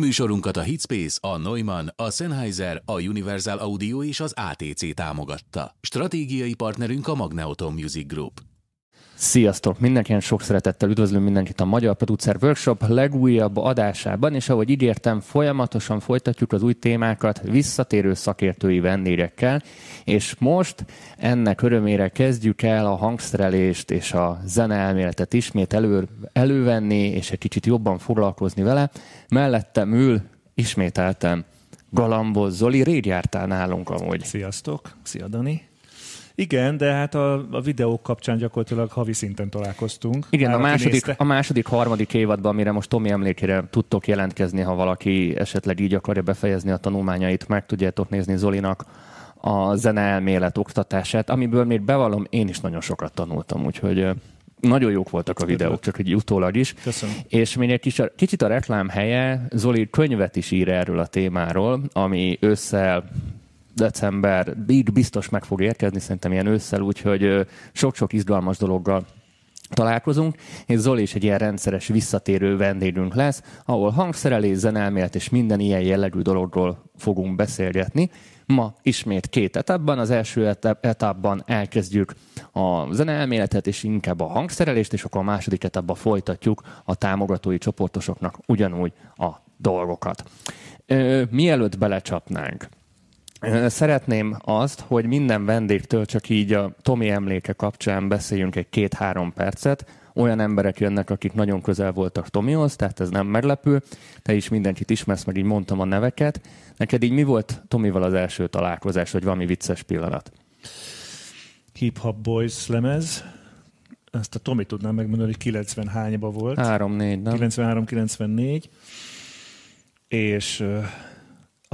Műsorunkat a Hitspace, a Neumann, a Sennheiser, a Universal Audio és az ATC támogatta. Stratégiai partnerünk a Magneoton Music Group. Sziasztok! Mindenkinek sok szeretettel üdvözlöm mindenkit a Magyar Producer Workshop legújabb adásában, és ahogy ígértem, folyamatosan folytatjuk az új témákat visszatérő szakértői vendégekkel, és most ennek örömére kezdjük el a hangszerelést és a zeneelméletet ismét elő, elővenni, és egy kicsit jobban foglalkozni vele. Mellettem ül ismételten Galamboz Zoli, rég jártál nálunk amúgy. Sziasztok! Szia Dani! Igen, de hát a, a videók kapcsán gyakorlatilag havi szinten találkoztunk. Igen, a második, a második, harmadik évadban, amire most Tomi emlékére tudtok jelentkezni, ha valaki esetleg így akarja befejezni a tanulmányait, meg tudjátok nézni Zolinak a zeneelmélet oktatását, amiből még bevallom, én is nagyon sokat tanultam, úgyhogy nagyon jók voltak a videók, csak egy utólag is. Köszönöm. És még egy kis, kicsit a reklám helye, Zoli könyvet is ír erről a témáról, ami ősszel december, így biztos meg fog érkezni, szerintem ilyen ősszel, úgyhogy sok-sok izgalmas dologgal találkozunk, és Zoli is egy ilyen rendszeres visszatérő vendégünk lesz, ahol hangszerelés, zenelmélet és minden ilyen jellegű dologról fogunk beszélgetni. Ma ismét két etapban. Az első etapban elkezdjük a zeneelméletet, és inkább a hangszerelést, és akkor a második etapban folytatjuk a támogatói csoportosoknak ugyanúgy a dolgokat. Mielőtt belecsapnánk, Szeretném azt, hogy minden vendégtől csak így a Tomi emléke kapcsán beszéljünk egy két-három percet. Olyan emberek jönnek, akik nagyon közel voltak Tomihoz, tehát ez nem meglepő. Te is mindenkit ismersz, meg így mondtam a neveket. Neked így mi volt Tomival az első találkozás, vagy valami vicces pillanat? Hip Hop Boys lemez. Ezt a Tomi tudnám megmondani, hogy 90 hányba volt. 3-4, nem? 93-94. És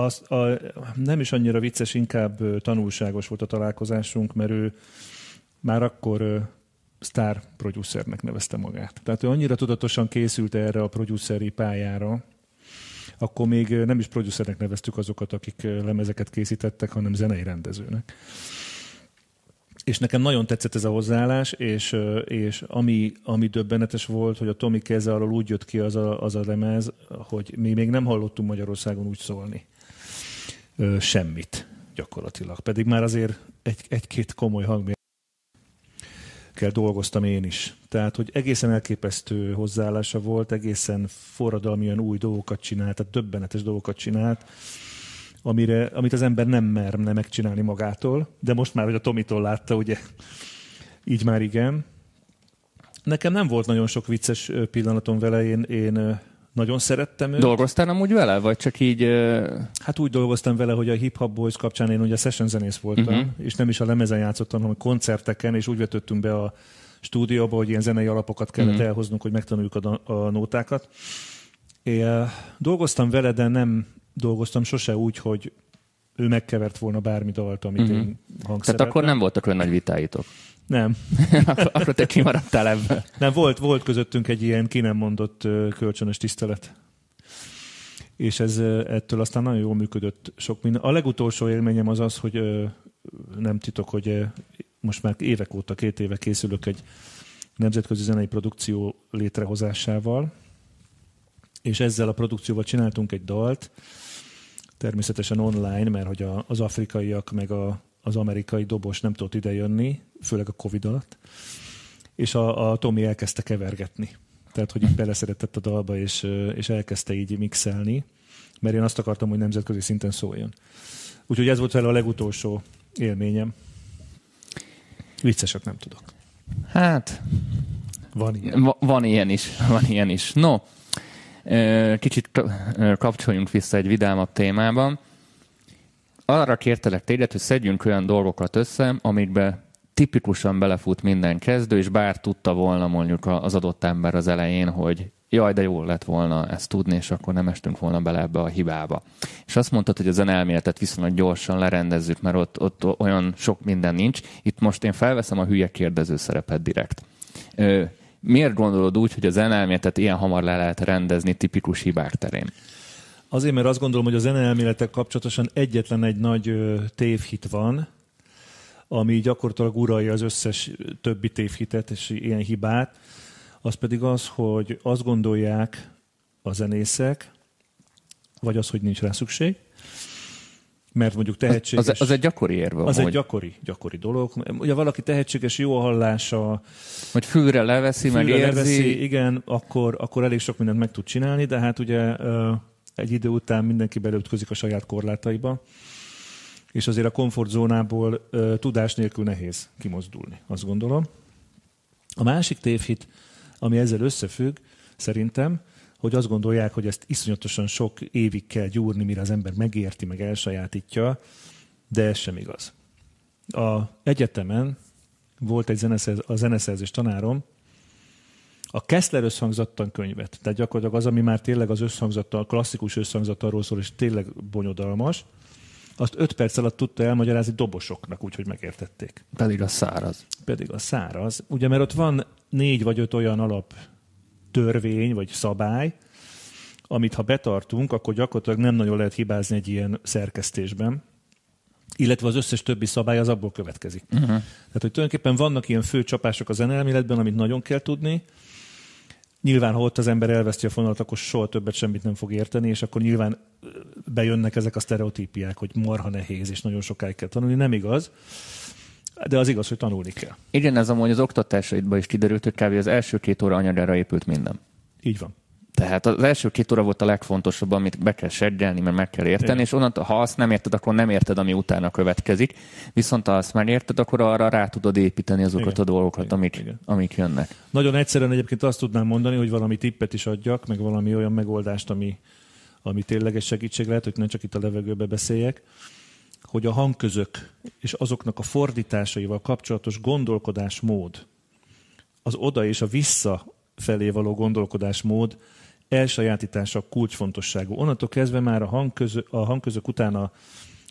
az, a, nem is annyira vicces, inkább tanulságos volt a találkozásunk, mert ő már akkor sztár producernek nevezte magát. Tehát ő annyira tudatosan készült erre a produceri pályára, akkor még nem is producernek neveztük azokat, akik lemezeket készítettek, hanem zenei rendezőnek. És nekem nagyon tetszett ez a hozzáállás, és, és ami, ami döbbenetes volt, hogy a Tomi keze alól úgy jött ki az a, az a lemez, hogy mi még nem hallottunk Magyarországon úgy szólni semmit gyakorlatilag. Pedig már azért egy, egy-két komoly hangmér kell dolgoztam én is. Tehát, hogy egészen elképesztő hozzáállása volt, egészen forradalmian új dolgokat csinált, tehát döbbenetes dolgokat csinált, amire, amit az ember nem merne megcsinálni magától, de most már, hogy a Tomitól látta, ugye, így már igen. Nekem nem volt nagyon sok vicces pillanatom vele, én, én nagyon szerettem őt. Dolgoztál amúgy vele, vagy csak így... Uh... Hát úgy dolgoztam vele, hogy a Hip Hop Boys kapcsán én ugye session zenész voltam, uh-huh. és nem is a lemezen játszottam, hanem koncerteken, és úgy vetöttünk be a stúdióba, hogy ilyen zenei alapokat kellett uh-huh. elhoznunk, hogy megtanuljuk a, a nótákat. É, dolgoztam vele, de nem dolgoztam sose úgy, hogy ő megkevert volna bármi dalt, amit uh-huh. én Tehát akkor nem voltak olyan nagy vitáitok? Nem. akkor, akkor te kimaradtál ebből. Nem, volt, volt közöttünk egy ilyen ki nem mondott kölcsönös tisztelet. És ez ettől aztán nagyon jól működött sok minden. A legutolsó élményem az az, hogy nem titok, hogy most már évek óta, két éve készülök egy nemzetközi zenei produkció létrehozásával, és ezzel a produkcióval csináltunk egy dalt, természetesen online, mert hogy az afrikaiak meg a az amerikai dobos nem tudott idejönni, főleg a Covid alatt, és a, a Tomi elkezdte kevergetni. Tehát, hogy így beleszeretett a dalba, és, és elkezdte így mixelni, mert én azt akartam, hogy nemzetközi szinten szóljon. Úgyhogy ez volt vele a legutolsó élményem. Viccesek nem tudok. Hát, van ilyen. Va- van ilyen is, van ilyen is. No, kicsit kapcsoljunk vissza egy vidámabb témában arra kértelek téged, hogy szedjünk olyan dolgokat össze, amikbe tipikusan belefut minden kezdő, és bár tudta volna mondjuk az adott ember az elején, hogy jaj, de jó lett volna ezt tudni, és akkor nem estünk volna bele ebbe a hibába. És azt mondtad, hogy az elméletet viszonylag gyorsan lerendezzük, mert ott, ott olyan sok minden nincs. Itt most én felveszem a hülye kérdező szerepet direkt. Ö, miért gondolod úgy, hogy az elméletet ilyen hamar le lehet rendezni tipikus hibák terén? Azért, mert azt gondolom, hogy a zeneelméletek kapcsolatosan egyetlen egy nagy tévhit van, ami gyakorlatilag uralja az összes többi tévhitet és ilyen hibát, az pedig az, hogy azt gondolják a zenészek, vagy az, hogy nincs rá szükség. Mert mondjuk tehetséges... Az, az egy gyakori érve. Az egy gyakori, gyakori dolog. Ugye valaki tehetséges, jó a hallása... Hogy fülre leveszi, fülre meg érzi. Leveszi, igen, akkor, akkor elég sok mindent meg tud csinálni, de hát ugye egy idő után mindenki belőtközik a saját korlátaiba, és azért a komfortzónából tudás nélkül nehéz kimozdulni, azt gondolom. A másik tévhit, ami ezzel összefügg, szerintem, hogy azt gondolják, hogy ezt iszonyatosan sok évig kell gyúrni, mire az ember megérti, meg elsajátítja, de ez sem igaz. A egyetemen volt egy zeneszerz, a zeneszerzés tanárom, a Kessler összhangzattan könyvet, tehát gyakorlatilag az, ami már tényleg az összhangzattal, klasszikus összhangzattalról szól, és tényleg bonyodalmas, azt öt perc alatt tudta elmagyarázni dobosoknak, úgyhogy megértették. Pedig a száraz. Pedig a száraz. Ugye, mert ott van négy vagy öt olyan alap törvény vagy szabály, amit ha betartunk, akkor gyakorlatilag nem nagyon lehet hibázni egy ilyen szerkesztésben, illetve az összes többi szabály az abból következik. Uh-huh. Tehát, hogy tulajdonképpen vannak ilyen fő csapások a zenelméletben, amit nagyon kell tudni, Nyilván, ha ott az ember elveszti a fonalat, akkor soha többet semmit nem fog érteni, és akkor nyilván bejönnek ezek a sztereotípiák, hogy marha nehéz, és nagyon sokáig kell tanulni. Nem igaz. De az igaz, hogy tanulni kell. Igen, ez amúgy az oktatásaidban is kiderült, hogy kb. az első két óra anyagára épült minden. Így van. Tehát az első két óra volt a legfontosabb, amit be kell seggelni, mert meg kell érteni, Igen. és onnantól, ha azt nem érted, akkor nem érted, ami utána következik. Viszont ha azt már érted, akkor arra rá tudod építeni azokat Igen. a dolgokat, Igen. Amik, Igen. amik jönnek. Nagyon egyszerűen egyébként azt tudnám mondani, hogy valami tippet is adjak, meg valami olyan megoldást, ami, ami tényleges segítség lehet, hogy nem csak itt a levegőbe beszéljek, hogy a hangközök és azoknak a fordításaival kapcsolatos gondolkodásmód, az oda és a vissza felé való gondolkodásmód elsajátítása kulcsfontosságú. Onnantól kezdve már a, hangközö, a hangközök után a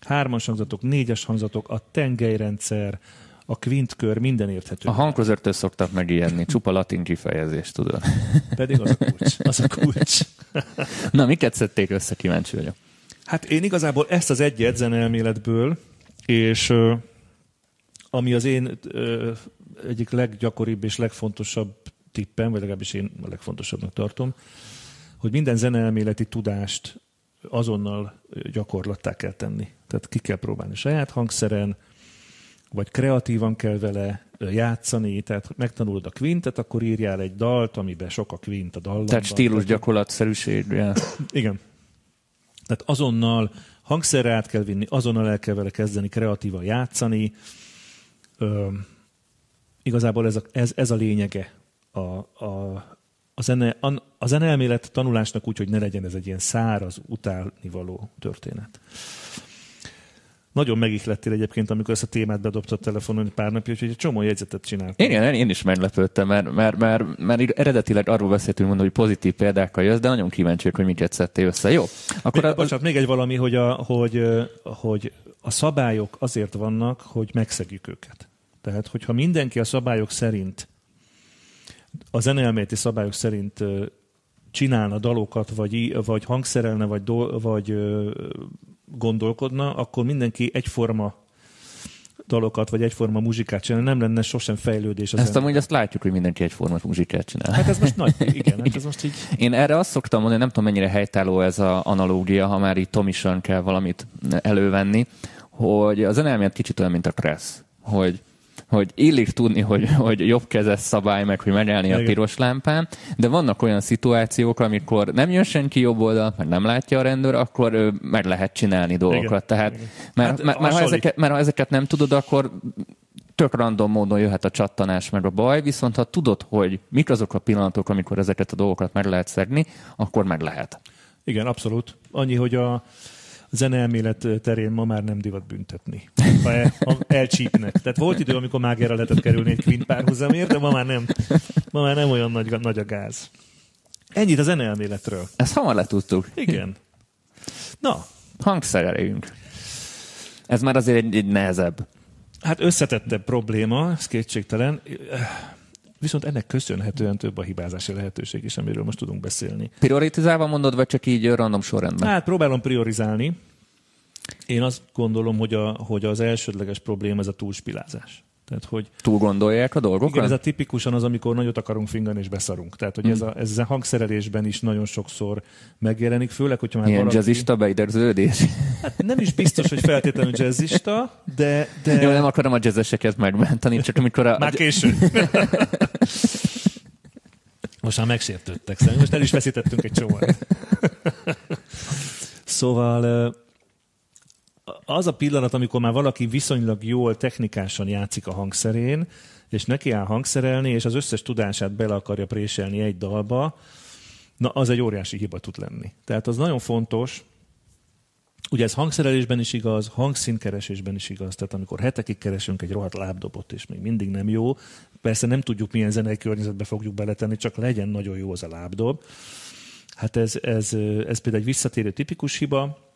hármas hangzatok, négyes hangzatok, a tengelyrendszer, a kvintkör, minden érthető. A hangközörtől szoktak megijedni, csupa latin kifejezés, tudod. Pedig az a kulcs. Az a kulcs. Na, miket szedték össze, kíváncsi vagyok. Hát én igazából ezt az egyet elméletből, és ami az én egyik leggyakoribb és legfontosabb tippem, vagy legalábbis én a legfontosabbnak tartom, hogy minden zeneelméleti tudást azonnal gyakorlattá kell tenni. Tehát ki kell próbálni saját hangszeren, vagy kreatívan kell vele játszani, tehát megtanulod a quintet, akkor írjál egy dalt, amiben sok a quint a dallamban. Tehát stílus gyakorlatszerűség. Igen. Tehát azonnal hangszerre át kell vinni, azonnal el kell vele kezdeni kreatívan játszani. Ö, igazából ez a, ez, ez a lényege a, a, a, zene, a, zeneelmélet tanulásnak úgy, hogy ne legyen ez egy ilyen száraz, utálnivaló történet. Nagyon megihlettél egyébként, amikor ezt a témát bedobtad telefonon pár napja, úgyhogy egy csomó jegyzetet csináltam. Igen, én is meglepődtem, mert, mert, mert, mert eredetileg arról beszéltünk, mondani, hogy pozitív példákkal jössz, de nagyon kíváncsiak, hogy miket szedtél össze. Jó? Akkor még, a, bocsánat, még egy valami, hogy a, hogy, hogy a szabályok azért vannak, hogy megszegjük őket. Tehát, hogyha mindenki a szabályok szerint, a zeneelméleti szabályok szerint csinálna dalokat, vagy, vagy hangszerelne, vagy, do, vagy gondolkodna, akkor mindenki egyforma dalokat, vagy egyforma muzsikát csinál, nem lenne sosem fejlődés. Az Ezt amúgy azt látjuk, hogy mindenki egyforma muzsikát csinál. Hát ez most nagy, igen, hát ez most így... Én erre azt szoktam mondani, nem tudom mennyire helytálló ez az analógia, ha már itt Tomisan kell valamit elővenni, hogy a zene kicsit olyan, mint a Kressz, hogy hogy illik tudni, hogy, hogy jobb kezes szabály, meg hogy megállni a piros lámpán, de vannak olyan szituációk, amikor nem jön senki jobb oldalt, meg nem látja a rendőr, akkor ő meg lehet csinálni dolgokat. Igen. Tehát, Igen. Mert, hát, mert, mert, ha ezeket, mert ha ezeket nem tudod, akkor tök random módon jöhet a csattanás meg a baj, viszont ha tudod, hogy mik azok a pillanatok, amikor ezeket a dolgokat meg lehet szegni, akkor meg lehet. Igen, abszolút. Annyi, hogy a, zeneelmélet terén ma már nem divat büntetni, ha, el, ha elcsípnek. Tehát volt idő, amikor mágerre lehetett kerülni egy Quint párhuzamért, de ma már nem, ma már nem olyan nagy, nagy a gáz. Ennyit a zeneelméletről. Ezt hamar letudtuk. Igen. Na. Hangszereljünk. Ez már azért egy, egy nehezebb. Hát összetettebb probléma, ez kétségtelen. Viszont ennek köszönhetően több a hibázási lehetőség is, amiről most tudunk beszélni. Prioritizálva mondod, vagy csak így random sorrendben? Hát próbálom priorizálni. Én azt gondolom, hogy, a, hogy az elsődleges probléma ez a túlspilázás. Tehát, hogy Túl gondolják a dolgokat? igen, ez a tipikusan az, amikor nagyot akarunk fingani és beszarunk. Tehát, hogy ez, a, ez a hangszerelésben is nagyon sokszor megjelenik, főleg, hogyha már Ilyen valaki... jazzista beidegződés? Hát nem is biztos, hogy feltétlenül jazzista, de... de... Jó, nem akarom a jazzeseket megmenteni, csak amikor a... Már késő. Most már megsértődtek, szerintem most el is veszítettünk egy csomót. Szóval az a pillanat, amikor már valaki viszonylag jól technikásan játszik a hangszerén, és neki áll hangszerelni, és az összes tudását bele akarja préselni egy dalba, na az egy óriási hiba tud lenni. Tehát az nagyon fontos, Ugye ez hangszerelésben is igaz, hangszínkeresésben is igaz, tehát amikor hetekig keresünk egy rohadt lábdobot, és még mindig nem jó, persze nem tudjuk, milyen zenei környezetbe fogjuk beletenni, csak legyen nagyon jó az a lábdob. Hát ez, ez, ez például egy visszatérő tipikus hiba,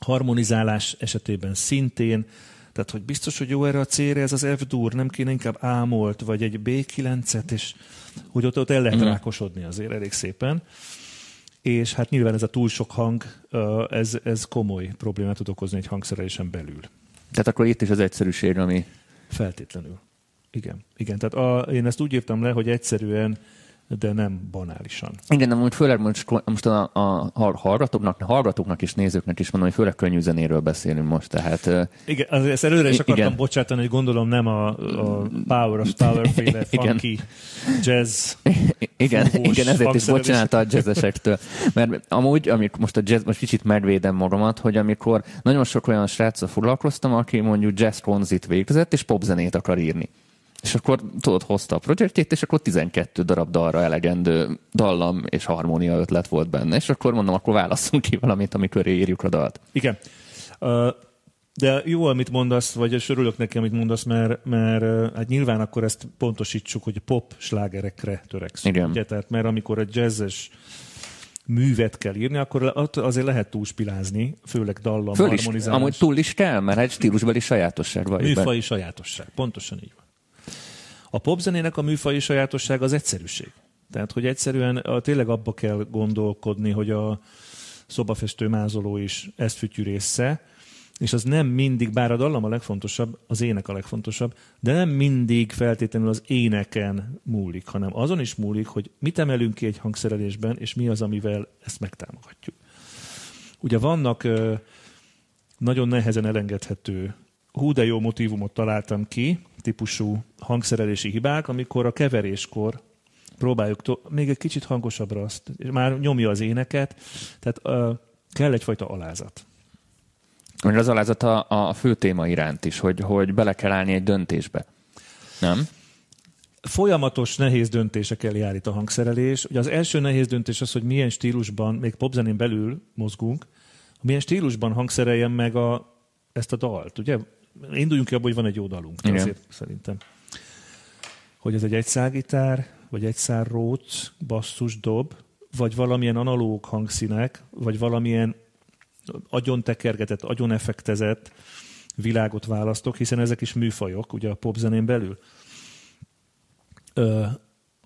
harmonizálás esetében szintén, tehát hogy biztos, hogy jó erre a célra ez az F-dur, nem kéne inkább ámolt, vagy egy B9-et, és hogy ott, ott el lehet Mhm. rákosodni azért elég szépen. És hát nyilván ez a túl sok hang, ez, ez komoly problémát tud okozni egy hangszerelésen belül. Tehát akkor itt is az egyszerűség, ami... Feltétlenül. Igen. Igen. Tehát a, én ezt úgy írtam le, hogy egyszerűen, de nem banálisan. Igen, de úgy főleg most, most a, a hall- hallgatóknak, hallgatóknak és nézőknek is mondom, hogy főleg könnyű zenéről beszélünk most, tehát Igen, az- ezt előre is akartam igen. bocsátani, hogy gondolom nem a, a Power of Power féle funky jazz. igen, igen, ezért is bocsánat a jazzesektől. Mert amúgy, amikor most a jazz, most kicsit megvédem magamat, hogy amikor nagyon sok olyan sráccal foglalkoztam, aki mondjuk jazz konzit végzett, és popzenét akar írni. És akkor tudod, hozta a projektjét, és akkor 12 darab dalra elegendő dallam és harmónia ötlet volt benne. És akkor mondom, akkor válasszunk ki valamit, amikor írjuk a dalt. Igen. Uh, de jó, amit mondasz, vagy és örülök neki, amit mondasz, mert, mert hát nyilván akkor ezt pontosítsuk, hogy pop slágerekre törekszünk. Igen. Ugye? Tehát, mert amikor egy jazzes művet kell írni, akkor azért lehet túlspilázni, főleg dallam, Föl is, harmonizálás. amúgy túl is kell, mert egy stílusbeli sajátosság van. Műfai sajátosság. Pontosan így van. A popzenének a műfai sajátosság az egyszerűség. Tehát, hogy egyszerűen a, tényleg abba kell gondolkodni, hogy a szobafestő mázoló is ezt fütyűrésze, és az nem mindig, bár a dallam a legfontosabb, az ének a legfontosabb, de nem mindig feltétlenül az éneken múlik, hanem azon is múlik, hogy mit emelünk ki egy hangszerelésben, és mi az, amivel ezt megtámogatjuk. Ugye vannak nagyon nehezen elengedhető hú de jó motivumot találtam ki, típusú hangszerelési hibák, amikor a keveréskor próbáljuk to- még egy kicsit hangosabbra azt, és már nyomja az éneket, tehát uh, kell egyfajta alázat. Meg az alázat a, a fő téma iránt is, hogy, hogy bele kell állni egy döntésbe. Nem? Folyamatos nehéz döntésekkel jár itt a hangszerelés. Ugye az első nehéz döntés az, hogy milyen stílusban, még popzenén belül mozgunk, milyen stílusban hangszereljem meg a, ezt a dalt. Ugye induljunk ki abból, hogy van egy jó dalunk. Igen. Azért szerintem. Hogy ez egy egyszálgitár, vagy egyszár róc, basszus, dob, vagy valamilyen analóg hangszínek, vagy valamilyen agyon tekergetett, agyon effektezett világot választok, hiszen ezek is műfajok, ugye a popzenén belül. Ö,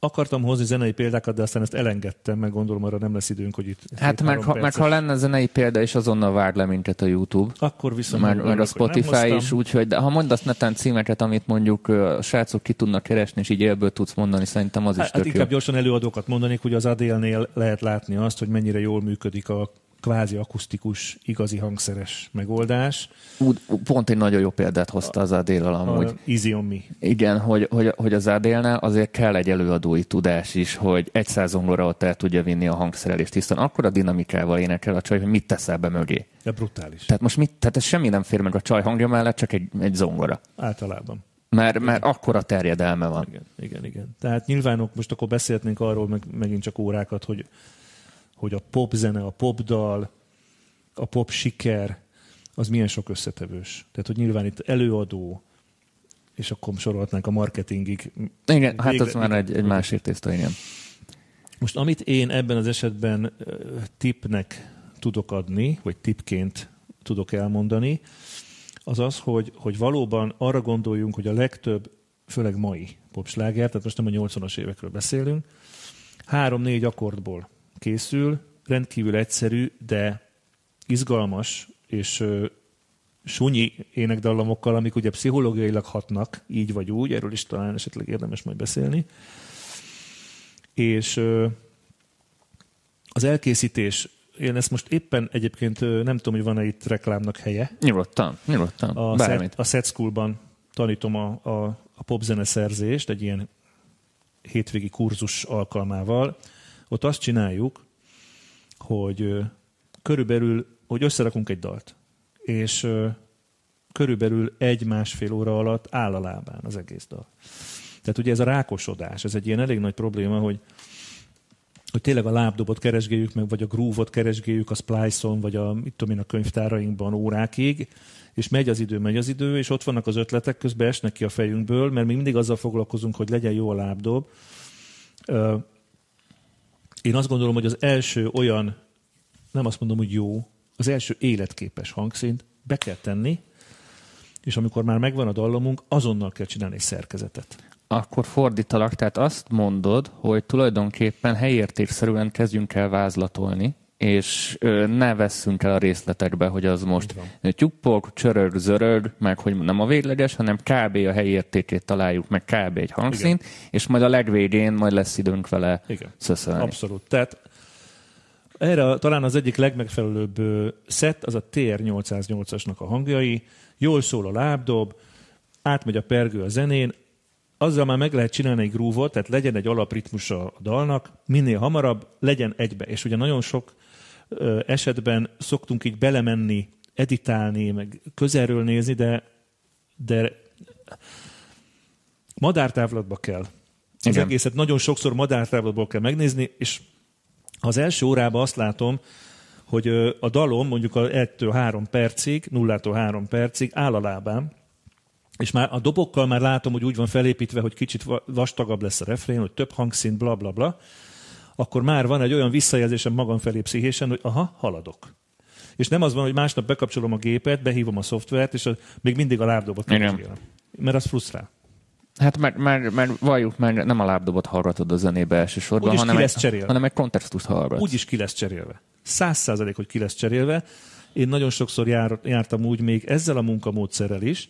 akartam hozni zenei példákat, de aztán ezt elengedtem, meg gondolom arra nem lesz időnk, hogy itt Hát meg, ha, meg ha lenne zenei példa, és azonnal várd le minket a YouTube. Akkor viszont örülök, meg a Spotify is úgy, hogy de ha mondasz netán címeket, amit mondjuk a srácok ki tudnak keresni, és így élből tudsz mondani, szerintem az is Hát, hát tök jó. inkább gyorsan előadókat mondanék, hogy az Adélnél lehet látni azt, hogy mennyire jól működik a kvázi akusztikus, igazi hangszeres megoldás. Úgy, pont egy nagyon jó példát hozta az Adél amúgy. A Easy on Me. Igen, hogy, hogy, hogy az Adélnál azért kell egy előadói tudás is, hogy egy százongora ott el tudja vinni a hangszerelést, hiszen akkor a dinamikával énekel a csaj, hogy mit teszel be mögé. De brutális. Tehát most mit, tehát ez semmi nem fér meg a csaj hangja mellett, csak egy, egy zongora. Általában. Mert, mert akkora terjedelme van. Igen, igen, igen. Tehát nyilván ok- most akkor beszélhetnénk arról meg, megint csak órákat, hogy, hogy a pop zene, a pop dal, a pop siker, az milyen sok összetevős. Tehát, hogy nyilván itt előadó, és akkor sorolhatnánk a marketingig. Igen, hát Végre- az már egy, egy másik tészta, igen. Most amit én ebben az esetben tipnek tudok adni, vagy tipként tudok elmondani, az az, hogy, hogy valóban arra gondoljunk, hogy a legtöbb, főleg mai popsláger, tehát most nem a 80-as évekről beszélünk, három-négy akkordból készül, rendkívül egyszerű, de izgalmas és sunyi énekdallamokkal, amik ugye pszichológiailag hatnak, így vagy úgy, erről is talán esetleg érdemes majd beszélni. És az elkészítés, én ezt most éppen egyébként nem tudom, hogy van-e itt reklámnak helye. Nyugodtan, nyugodtan, a. Set, a Set School-ban tanítom a, a, a popzene szerzést egy ilyen hétvégi kurzus alkalmával. Ott azt csináljuk, hogy körülbelül, hogy összerakunk egy dalt, és körülbelül egy-másfél óra alatt áll a lábán az egész dal. Tehát ugye ez a rákosodás, ez egy ilyen elég nagy probléma, hogy, hogy tényleg a lábdobot keresgéljük meg, vagy a groove-ot keresgéljük a splice-on, vagy a, mit tudom én, a könyvtárainkban órákig, és megy az idő, megy az idő, és ott vannak az ötletek, közben esnek ki a fejünkből, mert mi mindig azzal foglalkozunk, hogy legyen jó a lábdob. Én azt gondolom, hogy az első olyan, nem azt mondom, hogy jó, az első életképes hangszint be kell tenni, és amikor már megvan a dallamunk, azonnal kell csinálni egy szerkezetet. Akkor fordítalak, tehát azt mondod, hogy tulajdonképpen helyértékszerűen kezdjünk el vázlatolni, és ne vesszünk el a részletekbe, hogy az most tyuppog, csörög, zörög, meg hogy nem a végleges, hanem kb. a helyi értékét találjuk, meg kb. egy hangszínt, Igen. és majd a legvégén majd lesz időnk vele Igen. szöszölni. Abszolút. Tehát erre talán az egyik legmegfelelőbb szett az a TR-808-asnak a hangjai, jól szól a lábdob, átmegy a pergő a zenén, azzal már meg lehet csinálni egy grúvot, tehát legyen egy alapritmus a dalnak, minél hamarabb legyen egybe. És ugye nagyon sok esetben szoktunk így belemenni, editálni, meg közelről nézni, de, de madártávlatba kell. Az Igen. egészet nagyon sokszor madártávlatból kell megnézni, és az első órában azt látom, hogy a dalom mondjuk a 1-3 percig, 0 3 percig áll a lábám, és már a dobokkal már látom, hogy úgy van felépítve, hogy kicsit vastagabb lesz a refrén, hogy több hangszint, bla bla bla, akkor már van egy olyan visszajelzésem magam felé pszichésen, hogy aha, haladok. És nem az van, hogy másnap bekapcsolom a gépet, behívom a szoftvert, és a, még mindig a lábdobot kapcsolom. Mert az frusztrál. Hát mert, mert, mert valljuk, mert nem a lábdobot hallgatod a zenébe elsősorban, Úgyis hanem, ki lesz egy, hanem egy kontextust hallgat. Úgy is ki lesz cserélve. Száz százalék, hogy ki lesz cserélve. Én nagyon sokszor jár, jártam úgy még ezzel a munkamódszerrel is,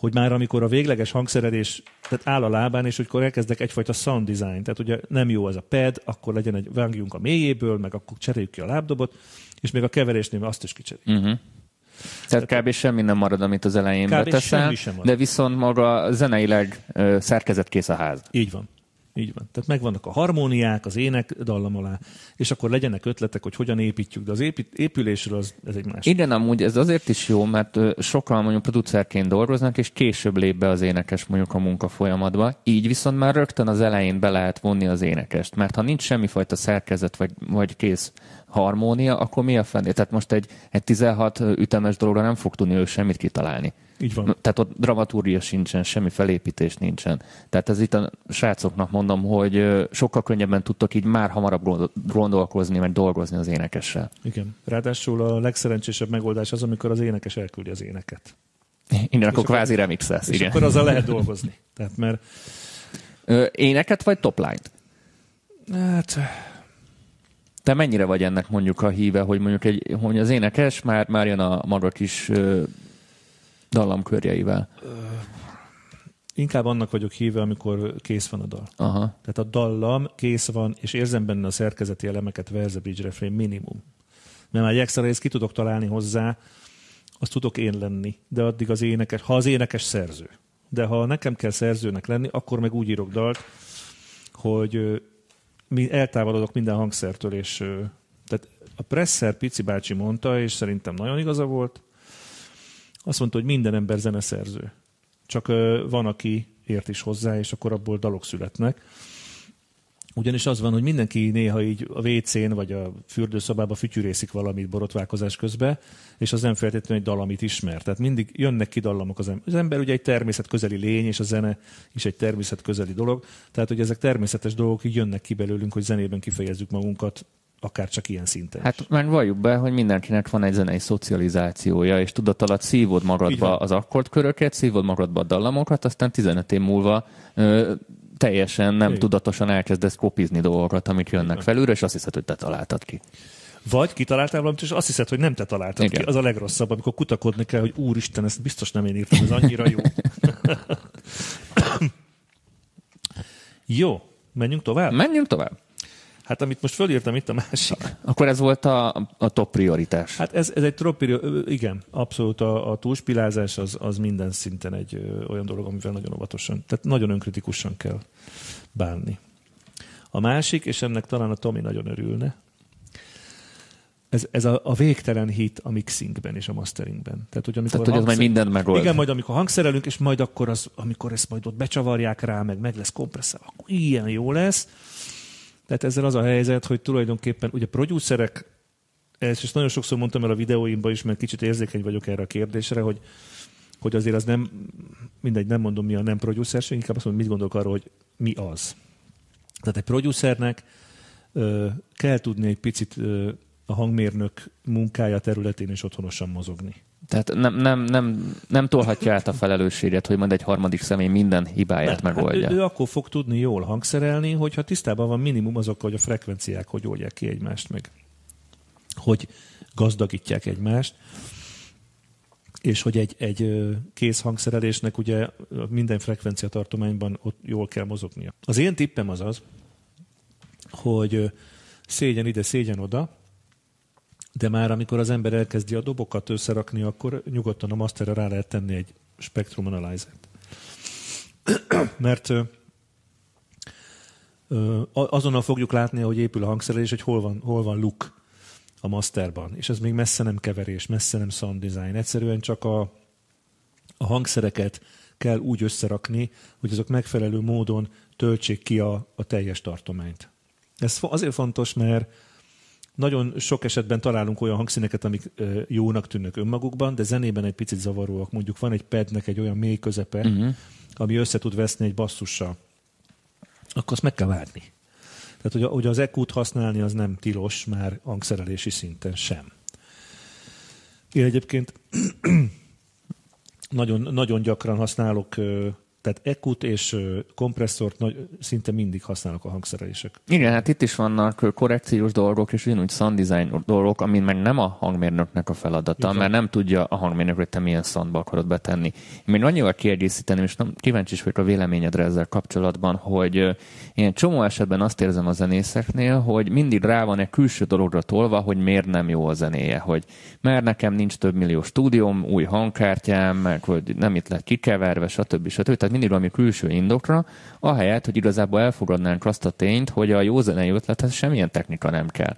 hogy már amikor a végleges hangszerelés tehát áll a lábán, és akkor elkezdek egyfajta sound design, tehát ugye nem jó ez a pad, akkor legyen egy vágjunk a mélyéből, meg akkor cseréljük ki a lábdobot, és még a keverésnél azt is kicseréljük. Uh-huh. Tehát kb. semmi nem marad, amit az elején beteszel, de viszont maga zeneileg szerkezetkész a ház. Így van. Így van. Tehát megvannak a harmóniák, az ének dallam alá, és akkor legyenek ötletek, hogy hogyan építjük, de az épít, épülésről az, ez egy más. Igen, amúgy ez azért is jó, mert sokan mondjuk producerként dolgoznak, és később lép be az énekes mondjuk a munka folyamatba. Így viszont már rögtön az elején be lehet vonni az énekest, mert ha nincs semmifajta szerkezet vagy, vagy kész harmónia, akkor mi a fenné? Tehát most egy, egy 16 ütemes dologra nem fog tudni ő semmit kitalálni. Így van. Tehát ott dramaturgia sincsen, semmi felépítés nincsen. Tehát ez itt a srácoknak mondom, hogy sokkal könnyebben tudtok így már hamarabb gondolkozni, meg dolgozni az énekessel. Igen. Ráadásul a legszerencsésebb megoldás az, amikor az énekes elküldi az éneket. Innen akkor kvázi remixelsz, és igen. akkor azzal lehet dolgozni. Tehát mert... Éneket vagy topline-t? Hát... Te mennyire vagy ennek mondjuk a híve, hogy mondjuk egy, hogy az énekes már, már jön a maga kis dallamkörjeivel? Inkább annak vagyok híve, amikor kész van a dal. Aha. Tehát a dallam kész van, és érzem benne a szerkezeti elemeket, verze, bridge, refrain, minimum. Mert már egy extra részt ki tudok találni hozzá, azt tudok én lenni, de addig az énekes, ha az énekes szerző. De ha nekem kell szerzőnek lenni, akkor meg úgy írok dalt, hogy eltávolodok minden hangszertől, és tehát a Presser Pici bácsi mondta, és szerintem nagyon igaza volt, azt mondta, hogy minden ember zeneszerző. Csak van, aki ért is hozzá, és akkor abból dalok születnek. Ugyanis az van, hogy mindenki néha így a WC-n vagy a fürdőszobában fütyűrészik valamit borotválkozás közben, és az nem feltétlenül egy dal, amit ismer. Tehát mindig jönnek ki dallamok az ember. Az ember ugye egy természet közeli lény, és a zene is egy természet közeli dolog. Tehát, hogy ezek természetes dolgok így jönnek ki belőlünk, hogy zenében kifejezzük magunkat, akár csak ilyen szinten. Hát meg valljuk be, hogy mindenkinek van egy zenei szocializációja, és tudat alatt szívod magadba az akkordköröket, szívod magadba a dallamokat, aztán 15 év múlva ö, teljesen nem Igen. tudatosan elkezdesz kopizni dolgokat, amik jönnek Igen. felülre, és azt hiszed, hogy te találtad ki. Vagy kitaláltál valamit, és azt hiszed, hogy nem te találtad Igen. ki. Az a legrosszabb, amikor kutakodni kell, hogy úristen, ezt biztos nem én írtam, ez annyira jó. jó, menjünk tovább? Menjünk tovább. Hát amit most fölírtam itt a másik. Akkor ez volt a, a top prioritás. Hát ez, ez egy top prioritás, igen, abszolút a, a túlspilázás az, az minden szinten egy ö, olyan dolog, amivel nagyon óvatosan, tehát nagyon önkritikusan kell bánni. A másik, és ennek talán a Tomi nagyon örülne, ez, ez a, a végtelen hit a mixingben és a masteringben. Tehát, hogy amikor Tehát, hogy hangszer... majd mindent megold. Igen, majd amikor hangszerelünk, és majd akkor az, amikor ezt majd ott becsavarják rá, meg meg lesz kompresszor, akkor ilyen jó lesz. Tehát ezzel az a helyzet, hogy tulajdonképpen ugye producerek, ezt is nagyon sokszor mondtam el a videóimban is, mert kicsit érzékeny vagyok erre a kérdésre, hogy, hogy azért az nem, mindegy, nem mondom mi a nem producer, inkább azt mondom, mit gondolok arról, hogy mi az. Tehát egy producernek ö, kell tudni egy picit ö, a hangmérnök munkája területén is otthonosan mozogni. Tehát nem, nem, nem, nem tolhatja át a felelősséget, hogy majd egy harmadik személy minden hibáját nem, megoldja. Hát ő, ő akkor fog tudni jól hangszerelni, hogyha tisztában van minimum azokkal, hogy a frekvenciák hogy oldják ki egymást, meg hogy gazdagítják egymást, és hogy egy, egy kész hangszerelésnek ugye minden frekvencia tartományban ott jól kell mozognia. Az én tippem az az, hogy szégyen ide, szégyen oda, de már amikor az ember elkezdi a dobokat összerakni, akkor nyugodtan a masterre rá lehet tenni egy Spectrum Analyzer-t. Mert azonnal fogjuk látni, hogy épül a hangszerelés, hogy hol van, hol van look a masterban. És ez még messze nem keverés, messze nem sound design. Egyszerűen csak a, a hangszereket kell úgy összerakni, hogy azok megfelelő módon töltsék ki a, a teljes tartományt. Ez azért fontos, mert nagyon sok esetben találunk olyan hangszíneket, amik jónak tűnnek önmagukban, de zenében egy picit zavaróak. Mondjuk van egy pednek egy olyan mély közepe, uh-huh. ami össze tud veszni egy basszussal. Akkor azt meg kell várni. Tehát, hogy, hogy az EQ-t használni az nem tilos már hangszerelési szinten sem. Én egyébként nagyon, nagyon gyakran használok tehát ekut és kompresszort nagy, szinte mindig használok a hangszerelések. Igen, hát itt is vannak korrekciós dolgok, és ugyanúgy sound design dolgok, ami meg nem a hangmérnöknek a feladata, Igen. mert nem tudja a hangmérnök, hogy te milyen soundba akarod betenni. Én még annyival kiegészíteni, és nem, kíváncsi is vagyok a véleményedre ezzel kapcsolatban, hogy én csomó esetben azt érzem a zenészeknél, hogy mindig rá van egy külső dologra tolva, hogy miért nem jó a zenéje, hogy mert nekem nincs több millió stúdióm, új hangkártyám, meg hogy nem itt lett kikeverve, stb. stb. Tehát mindig valami külső indokra, ahelyett, hogy igazából elfogadnánk azt a tényt, hogy a jó zenei ötlethez semmilyen technika nem kell.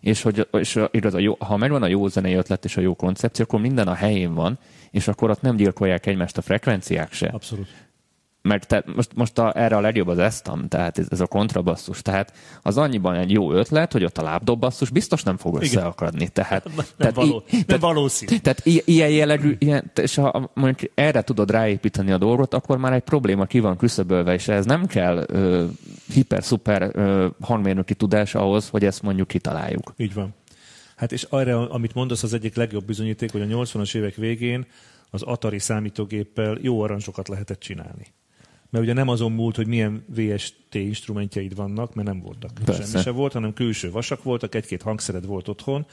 És hogy és igaz, a jó, ha megvan a jó zenei ötlet és a jó koncepció, akkor minden a helyén van, és akkor ott nem gyilkolják egymást a frekvenciák se. Abszolút mert te, most, most a, erre a legjobb az esztam, tehát ez, ez a kontrabasszus. Tehát az annyiban egy jó ötlet, hogy ott a lábdobbasszus biztos nem fog összeakadni. Tehát, nem, tehát, való, i, nem valószínű. Tehát i, ilyen jellegű, ilyen, és ha mondjuk erre tudod ráépíteni a dolgot, akkor már egy probléma ki van küszöbölve, és ez nem kell ö, hiper-szuper hangmérnöki tudás ahhoz, hogy ezt mondjuk kitaláljuk. Így van. Hát és arra, amit mondasz, az egyik legjobb bizonyíték, hogy a 80-as évek végén az Atari számítógéppel jó aranzsokat lehetett csinálni mert ugye nem azon múlt, hogy milyen VST instrumentjeid vannak, mert nem voltak. Persze. Semmi se volt, hanem külső vasak voltak, egy-két hangszered volt otthon,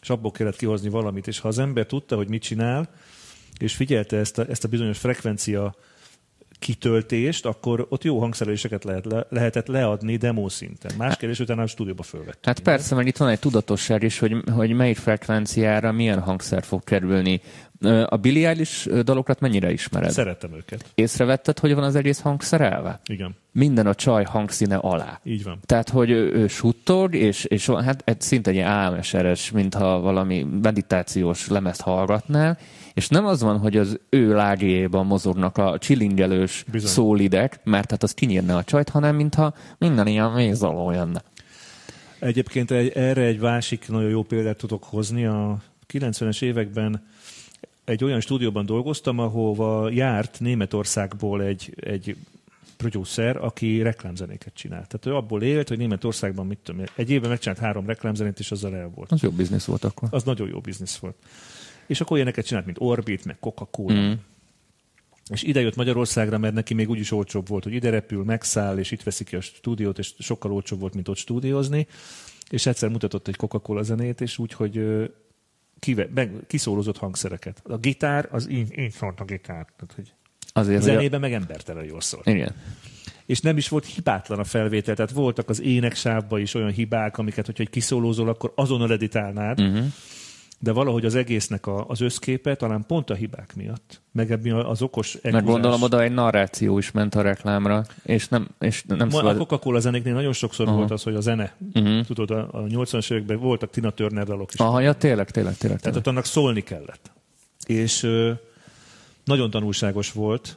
és abból kellett kihozni valamit. És ha az ember tudta, hogy mit csinál, és figyelte ezt a, ezt a bizonyos frekvencia kitöltést, akkor ott jó hangszereléseket lehet, le, lehetett leadni demo szinten. Más kérdés, utána a stúdióba fölvett. Hát persze, mert itt van egy tudatosság is, hogy, hogy melyik frekvenciára milyen hangszer fog kerülni. A Billy Eilish dalokat mennyire ismered? Szeretem őket. Észrevetted, hogy van az egész hangszerelve? Igen. Minden a csaj hangszíne alá. Így van. Tehát, hogy ő, ő suttog, és, és hát egy szinte egy álmeseres, mintha valami meditációs lemezt hallgatnál, és nem az van, hogy az ő lágéjében mozognak a csilingelős Bizony. szólidek, mert hát az kinyírne a csajt, hanem mintha minden ilyen mézaló jönne. Egyébként egy, erre egy másik nagyon jó példát tudok hozni. A 90-es években egy olyan stúdióban dolgoztam, ahova járt Németországból egy, egy producer, aki reklámzenéket csinált. Tehát ő abból élt, hogy Németországban mit tudom, egy évben megcsinált három reklámzenét, és azzal el volt. Az jó biznisz volt akkor. Az nagyon jó biznisz volt. És akkor ilyeneket csinált, mint Orbit, meg Coca-Cola. Mm. És ide jött Magyarországra, mert neki még úgyis olcsóbb volt, hogy ide repül, megszáll, és itt veszik ki a stúdiót, és sokkal olcsóbb volt, mint ott stúdiózni. és egyszer mutatott egy Coca-Cola zenét, és úgy, hogy kive, meg, kiszólozott hangszereket. A gitár, az így, így szólt a gitár. Tehát, hogy Azért, hogy a... zenében meg embertelen jól szólt. Igen. És nem is volt hibátlan a felvétel, tehát voltak az éneksávban is olyan hibák, amiket, hogyha egy kiszólózol, akkor azonnal editálnád, Uh-huh. De valahogy az egésznek a, az összképe talán pont a hibák miatt, meg ebbi az okos Meg ekúzás. gondolom oda egy narráció is ment a reklámra, és nem, és nem Ma, a szabad... Coca-Cola zenéknél nagyon sokszor Aha. volt az, hogy a zene, Uh-huh. tudod, a, a 80-as években voltak Tina Turner dalok is. Aha, ja, tényleg, tényleg, tényleg. Tehát ott annak szólni kellett. És ö, nagyon tanulságos volt.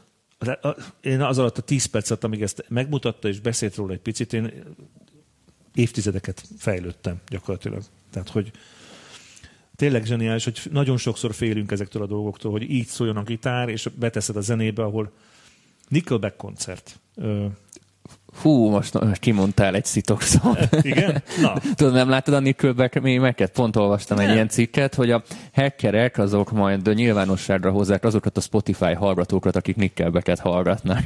A, én az alatt a 10 percet, amíg ezt megmutatta és beszélt róla egy picit, én évtizedeket fejlődtem gyakorlatilag. Tehát, hogy tényleg zseniális, hogy nagyon sokszor félünk ezektől a dolgoktól, hogy így szóljon a gitár, és beteszed a zenébe, ahol Nickelback koncert. Fú, most, kimondtál egy szitok szót. igen? Na, Tudod, nem láttad a Nickelback mémeket? Pont olvastam egy Nem. ilyen cikket, hogy a hackerek azok majd nyilvánosságra hozzák azokat a Spotify hallgatókat, akik Nickelbacket hallgatnak.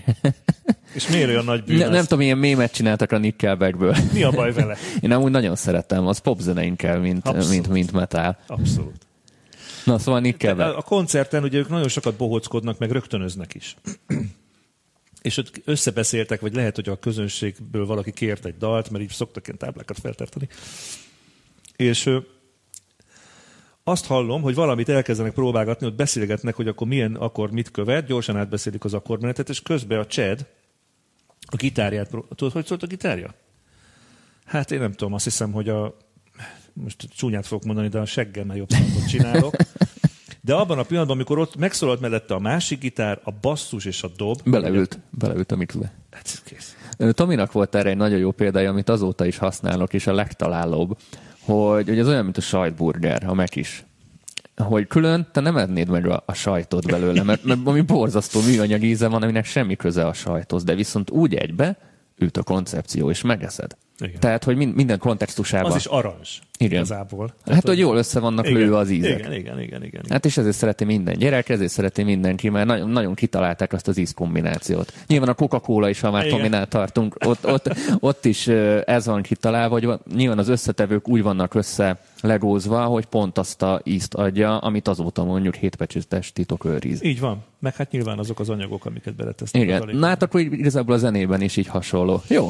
és miért olyan nagy bűn Ne, nem tudom, milyen mémet csináltak a Nickelbackből. Mi a baj vele? Én amúgy nagyon szeretem, az popzene inkább, mint, Abszolút. mint, mint metal. Abszolút. Na, szóval Nickelback. A koncerten ugye ők nagyon sokat bohóckodnak, meg rögtönöznek is. És ott összebeszéltek, vagy lehet, hogy a közönségből valaki kért egy dalt, mert így szoktak ilyen táblákat feltartani. És azt hallom, hogy valamit elkezdenek próbálgatni, ott beszélgetnek, hogy akkor milyen akkord mit követ, gyorsan átbeszélik az akkordmenetet, és közben a Chad a gitárját, tudod, hogy szólt a gitárja? Hát én nem tudom, azt hiszem, hogy a most csúnyát fogok mondani, de a seggemmel jobb hangot csinálok. De abban a pillanatban, amikor ott megszólalt mellette a másik gitár, a basszus és a dob. Beleült, beleült a mikrobe. Hát, kész. Tominak volt erre egy nagyon jó példája, amit azóta is használok, és a legtalálóbb, hogy, hogy ez olyan, mint a sajtburger, a meg is. Hogy külön te nem ennéd meg a, a sajtot belőle, mert, mert ami borzasztó műanyag íze van, aminek semmi köze a sajthoz, de viszont úgy egybe üt a koncepció, és megeszed. Igen. Tehát, hogy min- minden kontextusában. Az is arancs. Igen. Igazából. Hát, hogy jól össze vannak igen, lőve az ízek. Igen, igen, igen. igen. Hát és ezért szereti minden gyerek, ezért szereti mindenki, mert nagyon, nagyon kitalálták azt az ízkombinációt. Nyilván a Coca-Cola is, ha már. Tominál tartunk, ott, ott, ott is ez van kitalálva, hogy nyilván az összetevők úgy vannak össze legózva, hogy pont azt a ízt adja, amit azóta mondjuk hétpecsétes titok őriz. Így van. Meg hát nyilván azok az anyagok, amiket beletesznek. Igen, na hát akkor igazából a zenében is így hasonló. Jó,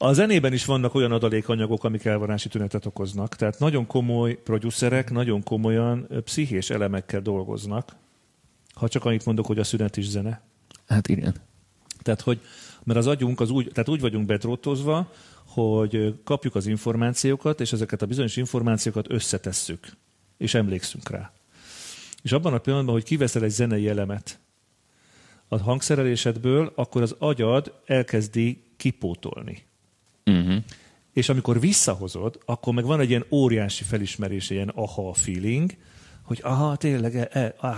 A zenében is vannak olyan adalékanyagok, amik elvarási tünetet okoznak. Tehát nagyon komoly producerek, nagyon komolyan pszichés elemekkel dolgoznak. Ha csak annyit mondok, hogy a szünet is zene. hát igen. Tehát, hogy, mert az agyunk az úgy, tehát úgy vagyunk bedrótozva, hogy kapjuk az információkat, és ezeket a bizonyos információkat összetesszük, és emlékszünk rá. És abban a pillanatban, hogy kiveszel egy zenei elemet a hangszerelésedből, akkor az agyad elkezdi kipótolni. Uh-huh. És amikor visszahozod, akkor meg van egy ilyen óriási felismerés, ilyen aha feeling, hogy aha, tényleg, e, e, ah.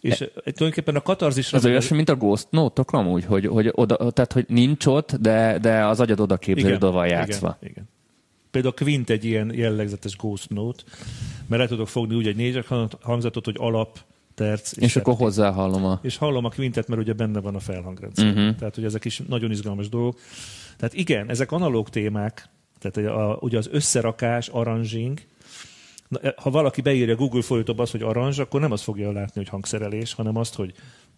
És e, tulajdonképpen a katarzisra... Ez olyasmi, mint a Ghost note amúgy, hogy, hogy, oda, tehát, hogy nincs ott, de, de az agyad oda képzeli, hogy oda van játszva. Igen, igen. Például a Quint egy ilyen jellegzetes ghost note, mert le tudok fogni úgy egy négyes hangzatot, hogy alap, terc És, és akkor hozzáhallom a... és hallom a kvintet, mert ugye benne van a felhangrendszer. Uh-huh. Tehát, hogy ezek is nagyon izgalmas dolgok. Tehát igen, ezek analóg témák, tehát a, ugye az összerakás, arranging, e, ha valaki beírja Google fordítóba azt, hogy aranzs, akkor nem azt fogja látni, hogy hangszerelés, hanem azt, hogy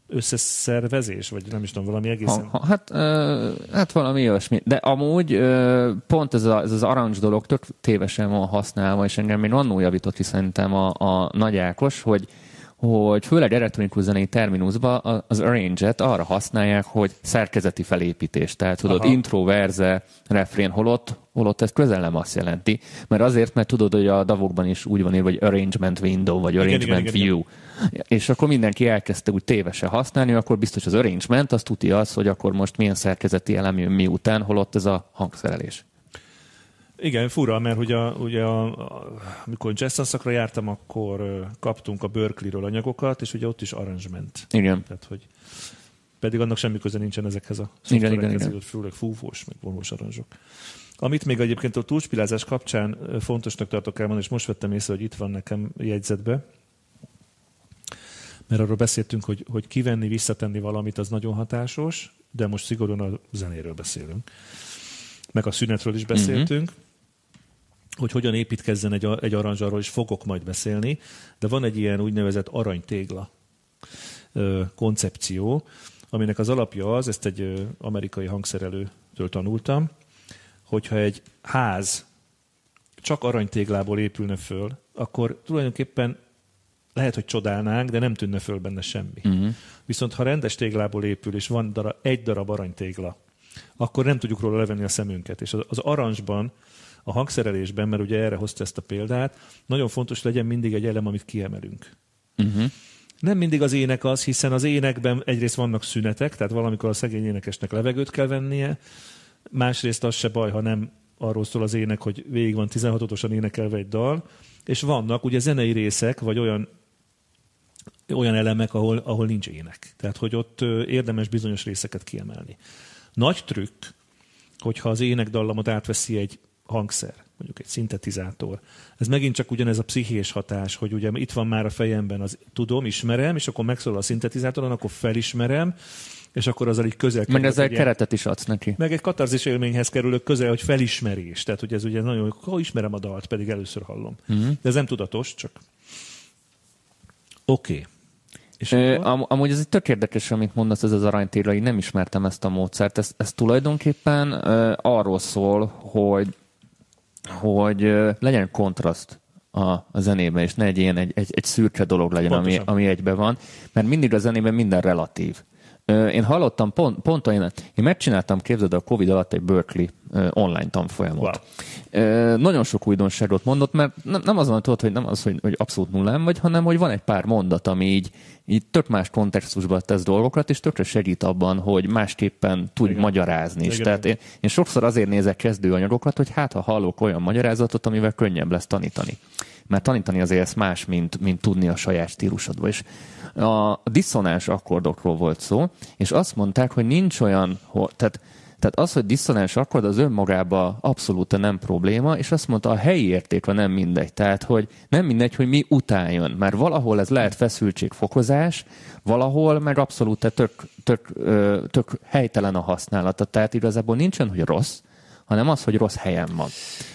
összeszervezés, vagy nem is tudom, valami egészen... Ha, ha, hát, ö, hát valami olyasmi. De amúgy ö, pont ez, a, ez az arancs dolog tök tévesen van használva, és engem még annól javított ki a, a Nagy Ákos, hogy hogy főleg elektronikus zenei terminusban az arrange-et arra használják, hogy szerkezeti felépítés. Tehát tudod, Aha. intro, verze, refrén, holott, holott ez közel nem azt jelenti. Mert azért, mert tudod, hogy a davokban is úgy van írva, hogy arrangement window, vagy Igen, arrangement igen, igen, view. És akkor mindenki elkezdte úgy tévesen használni, akkor biztos az arrangement, az tuti az, hogy akkor most milyen szerkezeti elem jön miután, holott ez a hangszerelés. Igen, fura, mert ugye, ugye a, a, amikor jazz szakra jártam, akkor kaptunk a Berkeley-ről anyagokat, és ugye ott is arrangement. Igen. Tehát, hogy pedig annak semmi köze nincsen ezekhez a Igen, igen, igen. főleg fúvós, meg vonós aranzsok. Amit még egyébként a túlspilázás kapcsán fontosnak tartok elmondani, és most vettem észre, hogy itt van nekem jegyzetbe, mert arról beszéltünk, hogy, hogy kivenni, visszatenni valamit, az nagyon hatásos, de most szigorúan a zenéről beszélünk. Meg a szünetről is beszéltünk. Hogy hogyan építkezzen egy, egy aranzsarról, és fogok majd beszélni, de van egy ilyen úgynevezett aranytégla ö, koncepció, aminek az alapja az, ezt egy ö, amerikai hangszerelőtől tanultam, hogyha egy ház csak aranytéglából épülne föl, akkor tulajdonképpen lehet, hogy csodálnánk, de nem tűnne föl benne semmi. Uh-huh. Viszont ha rendes téglából épül, és van darab, egy darab aranytégla, akkor nem tudjuk róla levenni a szemünket. És az, az arancsban, a hangszerelésben, mert ugye erre hozta ezt a példát, nagyon fontos legyen mindig egy elem, amit kiemelünk. Uh-huh. Nem mindig az ének az, hiszen az énekben egyrészt vannak szünetek, tehát valamikor a szegény énekesnek levegőt kell vennie, másrészt az se baj, ha nem arról szól az ének, hogy végig van 16-osan énekelve egy dal, és vannak ugye zenei részek, vagy olyan olyan elemek, ahol, ahol nincs ének. Tehát, hogy ott érdemes bizonyos részeket kiemelni. Nagy trükk, hogyha az énekdallamot átveszi egy hangszer, mondjuk egy szintetizátor. Ez megint csak ugyanez a pszichés hatás, hogy ugye itt van már a fejemben, az tudom, ismerem, és akkor megszólal a szintetizátoron, akkor felismerem, és akkor azzal így közel Meg ezzel egy keretet is adsz neki. Meg egy katarzis élményhez kerülök közel, hogy felismerés. Tehát, hogy ez ugye nagyon, hogy ismerem a dalt, pedig először hallom. Uh-huh. De ez nem tudatos, csak oké. Okay. És Ö, am, amúgy ez egy tök érdekes, amit mondasz, ez az aranytégla, én nem ismertem ezt a módszert. Ez, ez tulajdonképpen ö, arról szól, hogy, hogy legyen kontraszt a, a zenében, és ne egy ilyen egy, egy, egy szürke dolog legyen, ami, ami egybe van, mert mindig a zenében minden relatív. Én hallottam, pont, pont olyan, én megcsináltam, képzeld a Covid alatt egy Berkeley online tanfolyamot. Wow. Nagyon sok újdonságot mondott, mert nem, nem az van, tudod, hogy nem az, hogy, hogy abszolút nullán vagy, hanem hogy van egy pár mondat, ami így, így tök más kontextusban tesz dolgokat, és tökre segít abban, hogy másképpen tudj Igen. magyarázni is. Igen. Tehát én, én sokszor azért nézek kezdőanyagokat, hogy hát ha hallok olyan magyarázatot, amivel könnyebb lesz tanítani. Mert tanítani azért ez más, mint, mint tudni a saját stílusodba. És a diszonáns akkordokról volt szó, és azt mondták, hogy nincs olyan, tehát tehát az, hogy diszonáns akkord az önmagában abszolút nem probléma, és azt mondta, a helyi érték nem mindegy. Tehát, hogy nem mindegy, hogy mi után jön. Mert valahol ez lehet feszültségfokozás, valahol meg abszolút tök, tök, tök helytelen a használata. Tehát igazából nincsen, hogy rossz, hanem az, hogy rossz helyen van.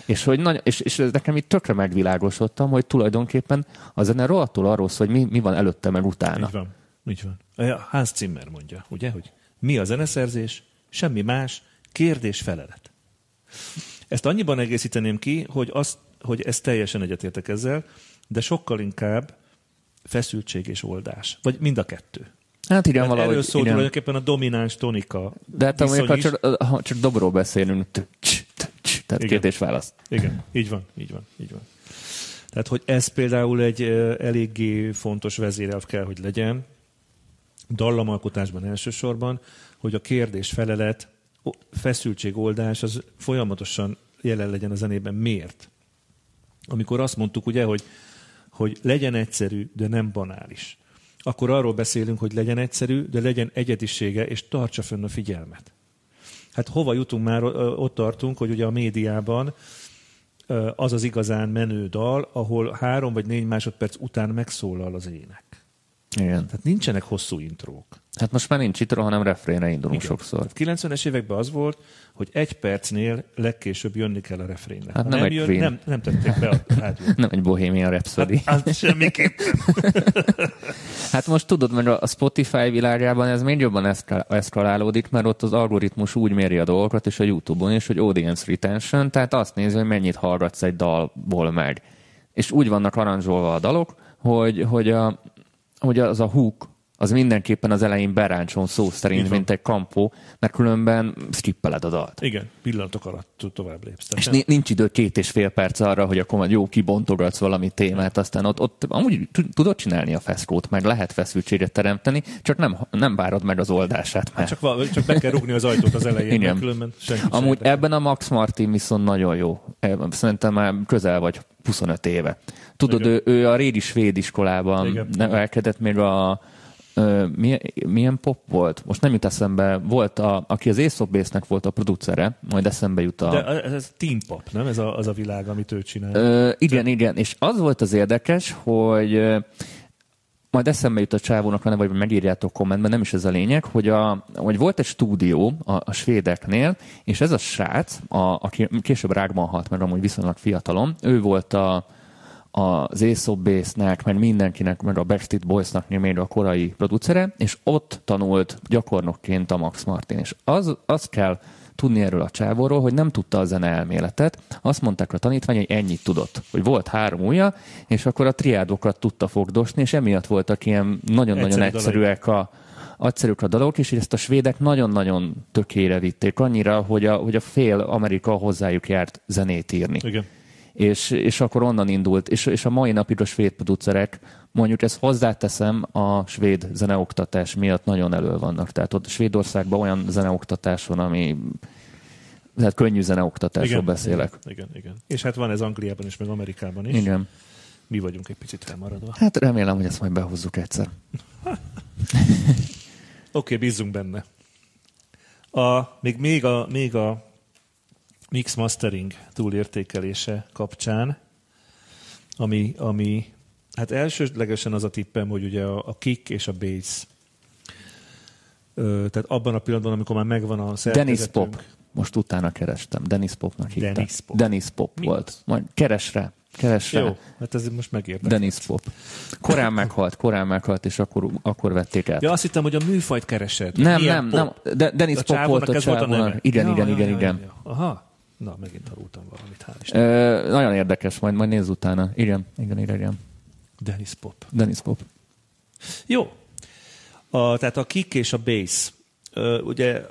És, hogy nagy, és, és ez nekem itt tökre megvilágosodtam, hogy tulajdonképpen a zene rohadtul arról szól, hogy mi, mi van előtte, meg utána. Így van. Így van. Hans Zimmer mondja, ugye, hogy mi a zeneszerzés, semmi más, kérdés, felelet. Ezt annyiban egészíteném ki, hogy, azt, hogy ez teljesen egyetértek ezzel, de sokkal inkább feszültség és oldás. Vagy mind a kettő. Hát igen, valahogy. Erről szól igen. tulajdonképpen a domináns tonika. De hát amikor ha csak, ha csak dobról beszélünk, tehát igen. kérdés válasz. Igen, így van, így van, így van. Tehát, hogy ez például egy eléggé fontos vezérelv kell, hogy legyen, dallamalkotásban elsősorban, hogy a kérdés-felelet, feszültségoldás az folyamatosan jelen legyen a zenében. Miért? Amikor azt mondtuk, ugye, hogy, hogy legyen egyszerű, de nem banális akkor arról beszélünk, hogy legyen egyszerű, de legyen egyedisége, és tartsa fönn a figyelmet. Hát hova jutunk már, ott tartunk, hogy ugye a médiában az az igazán menő dal, ahol három vagy négy másodperc után megszólal az ének. Igen. Tehát nincsenek hosszú intrók. Hát most már nincs intro, hanem refrénre indulunk Igen. sokszor. 90-es években az volt, hogy egy percnél legkésőbb jönni kell a refrénre. Hát nem, nem, egy jön, nem, nem tették be a rádiót. nem egy Bohemian Rhapsody. Hát, hát semmiképpen. hát most tudod, mert a Spotify világában ez még jobban eszkalálódik, mert ott az algoritmus úgy méri a dolgokat, és a YouTube-on is, hogy audience retention, tehát azt nézi, hogy mennyit hallgatsz egy dalból meg. És úgy vannak aranzsolva a dalok, hogy, hogy, a, hogy az a hook, az mindenképpen az elején beráncson szó szerint, mint egy kampó, mert különben skippeled a dalt. Igen, pillanatok alatt tovább lépsz. És nem... nincs idő két és fél perc arra, hogy akkor jó kibontogatsz valami témát, aztán ott, ott amúgy tudod csinálni a feszkót, meg lehet feszültséget teremteni, csak nem, nem várod meg az oldását. Mert... Hát csak, csak be kell rugni az ajtót az elején, Igen. különben senki Amúgy ebben a Max Martin viszont nagyon jó. Szerintem már közel vagy 25 éve. Tudod, ő, ő a Rédi Svéd iskolában nevelkedett még a milyen, milyen pop volt? Most nem jut eszembe. Volt, a, aki az Base-nek volt a producere, majd eszembe jut a... De ez teen pop, nem? Ez a, az a világ, amit ő csinál. Ö, igen, Te... igen. És az volt az érdekes, hogy majd eszembe jut a csávónak, vagy megírjátok kommentben, nem is ez a lényeg, hogy, a, hogy volt egy stúdió a, a svédeknél, és ez a srác, a, aki később rákban halt, mert amúgy viszonylag fiatalom, ő volt a, az Aesop Base-nek, meg mindenkinek, meg a Backstreet Boys-nak még a korai producere, és ott tanult gyakornokként a Max Martin. És az, az kell tudni erről a csávóról, hogy nem tudta a zene elméletet. Azt mondták a tanítvány, hogy ennyit tudott. Hogy volt három ujja, és akkor a triádokat tudta fogdosni, és emiatt voltak ilyen nagyon-nagyon Egyszerű egyszerűek a, egyszerűek a dalok, és ezt a svédek nagyon-nagyon tökére vitték, annyira, hogy a, hogy a fél Amerika hozzájuk járt zenét írni. Igen. És, és akkor onnan indult, és, és a mai napig a svéd producerek, mondjuk ezt hozzáteszem, a svéd zeneoktatás miatt nagyon elő vannak. Tehát ott Svédországban olyan zeneoktatás van, ami tehát könnyű zeneoktatásról igen, beszélek. Igen, igen, igen. És hát van ez Angliában is, meg Amerikában is. Igen. Mi vagyunk egy picit elmaradva. Hát remélem, hogy ezt majd behozzuk egyszer. Oké, okay, bízzunk benne. A, még, még, a, még a mix mastering túlértékelése kapcsán, ami, ami hát elsődlegesen az a tippem, hogy ugye a, a kick és a bass. Ö, tehát abban a pillanatban, amikor már megvan a szerkezetünk. Dennis Pop. Most utána kerestem. Dennis Popnak hívták. Dennis Pop. Dennis Pop Mi volt. Majd keres rá. Keres Jó, hát ez most megértem. Dennis Pop. Korán meghalt, korán meghalt, és akkor, akkor vették el. Ja, azt hittem, hogy a műfajt keresed. Nem, nem, pop? nem. De Dennis a Pop volt a csávónak. Igen, ja, igen, ja, igen, ja, igen. Ja. Aha. Na, megint tanultam valamit, hál' Ö, nagyon érdekes, majd, majd nézz utána. Igen, igen, igen. igen. Dennis Pop. Dennis Pop. Jó. A, tehát a kick és a bass. Ö, ugye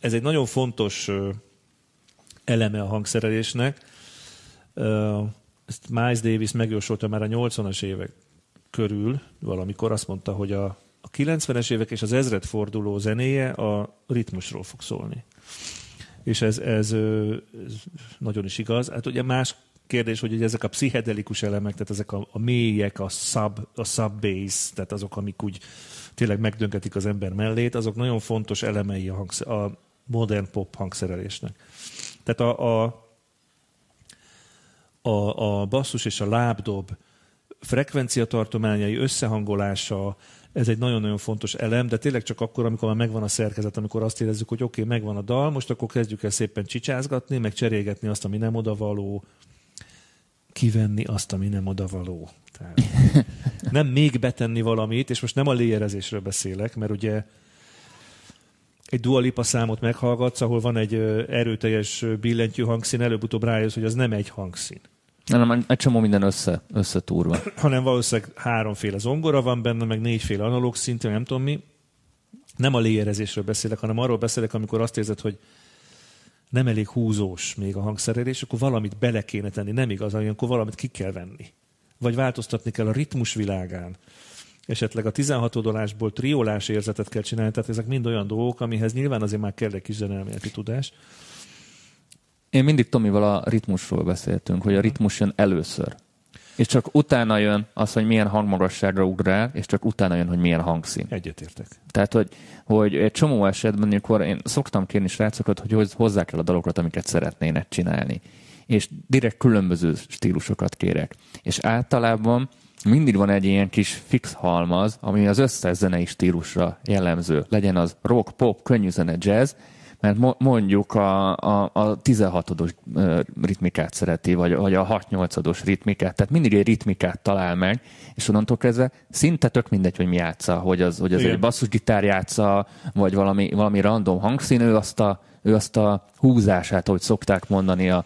ez egy nagyon fontos ö, eleme a hangszerelésnek. Ö, ezt Miles Davis megjósolta már a 80-as évek körül, valamikor azt mondta, hogy a, a 90-es évek és az ezredforduló zenéje a ritmusról fog szólni és ez, ez, ez nagyon is igaz. Hát ugye más kérdés, hogy ugye ezek a pszichedelikus elemek, tehát ezek a, a mélyek, a sub, a sub bass, tehát azok, amik úgy tényleg megdöngetik az ember mellét, azok nagyon fontos elemei a, hangszer, a modern pop hangszerelésnek. Tehát a, a, a, a basszus és a lábdob frekvenciatartományai összehangolása, ez egy nagyon-nagyon fontos elem, de tényleg csak akkor, amikor már megvan a szerkezet, amikor azt érezzük, hogy oké, okay, megvan a dal, most akkor kezdjük el szépen csicsázgatni, meg cserélgetni azt, ami nem odavaló, kivenni azt, ami nem odavaló. Tehát nem még betenni valamit, és most nem a léjerezésről beszélek, mert ugye egy dualipa számot meghallgatsz, ahol van egy erőteljes billentyű hangszín, előbb-utóbb rájössz, hogy az nem egy hangszín. Nem, egy csomó minden össze, összetúrva. Hanem valószínűleg háromféle zongora van benne, meg négyféle analóg szintű, nem tudom mi. Nem a léjerezésről beszélek, hanem arról beszélek, amikor azt érzed, hogy nem elég húzós még a hangszerelés, akkor valamit bele kéne tenni. Nem igaz, akkor valamit ki kell venni. Vagy változtatni kell a ritmus világán. Esetleg a 16 oldalásból triolás érzetet kell csinálni, tehát ezek mind olyan dolgok, amihez nyilván azért már kell egy kis zenelméleti tudás. Én mindig Tomival a ritmusról beszéltünk, hogy a ritmus jön először. És csak utána jön az, hogy milyen hangmagasságra ugrál, és csak utána jön, hogy milyen hangszín. Egyetértek. Tehát, hogy, hogy egy csomó esetben, amikor én szoktam kérni srácokat, hogy hozzák el a dalokat, amiket szeretnének csinálni. És direkt különböző stílusokat kérek. És általában mindig van egy ilyen kis fix halmaz, ami az összes zenei stílusra jellemző. Legyen az rock, pop, könnyű zene, jazz, mert mondjuk a, a, a 16-os ritmikát szereti, vagy, vagy a 6-8-os ritmikát, tehát mindig egy ritmikát talál meg, és onnantól kezdve szinte tök mindegy, hogy mi játsza, hogy az, hogy az egy basszusgitár játsza, vagy valami, valami random hangszín, ő azt a, ő azt a húzását, ahogy szokták mondani a,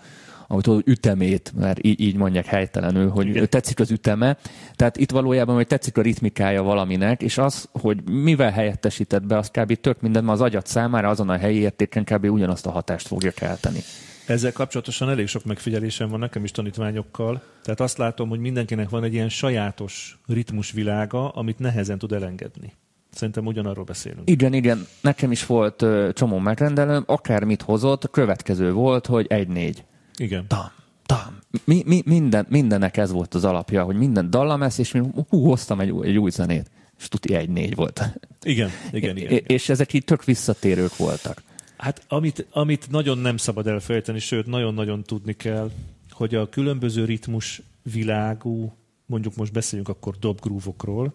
ahogy tudod, ütemét, mert így, így mondják helytelenül, hogy Igen. tetszik az üteme. Tehát itt valójában, hogy tetszik a ritmikája valaminek, és az, hogy mivel helyettesített be, az kb. tök minden, mert az agyat számára azon a helyi értéken kb. ugyanazt a hatást fogja kelteni. Ezzel kapcsolatosan elég sok megfigyelésem van nekem is tanítványokkal. Tehát azt látom, hogy mindenkinek van egy ilyen sajátos ritmusvilága, amit nehezen tud elengedni. Szerintem ugyanarról beszélünk. Igen, igen. Nekem is volt ö, csomó megrendelőm, akármit hozott, a következő volt, hogy egy-négy. Igen. Tam, tam. Mi, mi, minden, mindennek ez volt az alapja, hogy minden dallam ez, és hú, hoztam egy, egy új zenét. És tuti egy négy volt. Igen, igen, igen, igen. És ezek így tök visszatérők voltak. Hát amit, amit nagyon nem szabad elfelejteni, sőt, nagyon-nagyon tudni kell, hogy a különböző ritmus világú, mondjuk most beszéljünk akkor dobgrúvokról,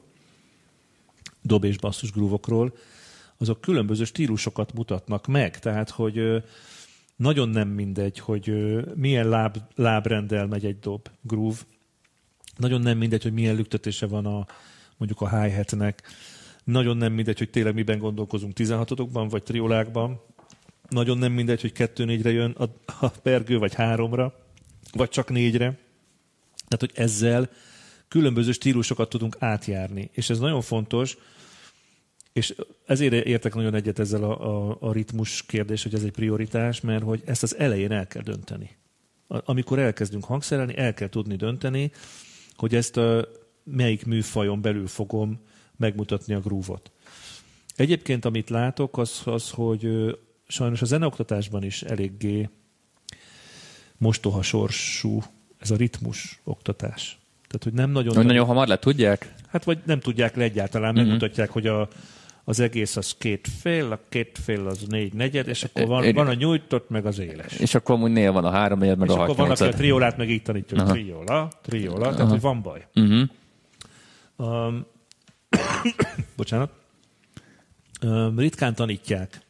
dob és basszus grúvokról, azok különböző stílusokat mutatnak meg. Tehát, hogy nagyon nem mindegy, hogy milyen láb, lábrendel megy egy dob, groove. Nagyon nem mindegy, hogy milyen lüktetése van a, mondjuk a hi-hatnek. Nagyon nem mindegy, hogy tényleg miben gondolkozunk 16-okban, vagy triolákban. Nagyon nem mindegy, hogy kettő négyre jön a, a pergő, vagy háromra, vagy csak négyre. Tehát, hogy ezzel különböző stílusokat tudunk átjárni. És ez nagyon fontos, és ezért értek nagyon egyet ezzel a, a, a ritmus kérdés, hogy ez egy prioritás, mert hogy ezt az elején el kell dönteni. Amikor elkezdünk hangszerelni, el kell tudni dönteni, hogy ezt a, melyik műfajon belül fogom megmutatni a grúvot. Egyébként, amit látok, az, az hogy sajnos a zeneoktatásban is eléggé mostoha sorsú ez a ritmus oktatás. Tehát, hogy nem nagyon... Hogy nagyon hamar le tudják? Hát, vagy nem tudják le egyáltalán, uh-huh. megmutatják, hogy a, az egész az két fél, a két fél az négy negyed, és akkor van, van a nyújtott, meg az éles. És akkor amúgy nél van a három negyed, meg és a akkor van, aki a triolát meg így tanítja, hogy triola, triola, tehát hogy van baj. Uh-huh. Um, bocsánat. Um, ritkán tanítják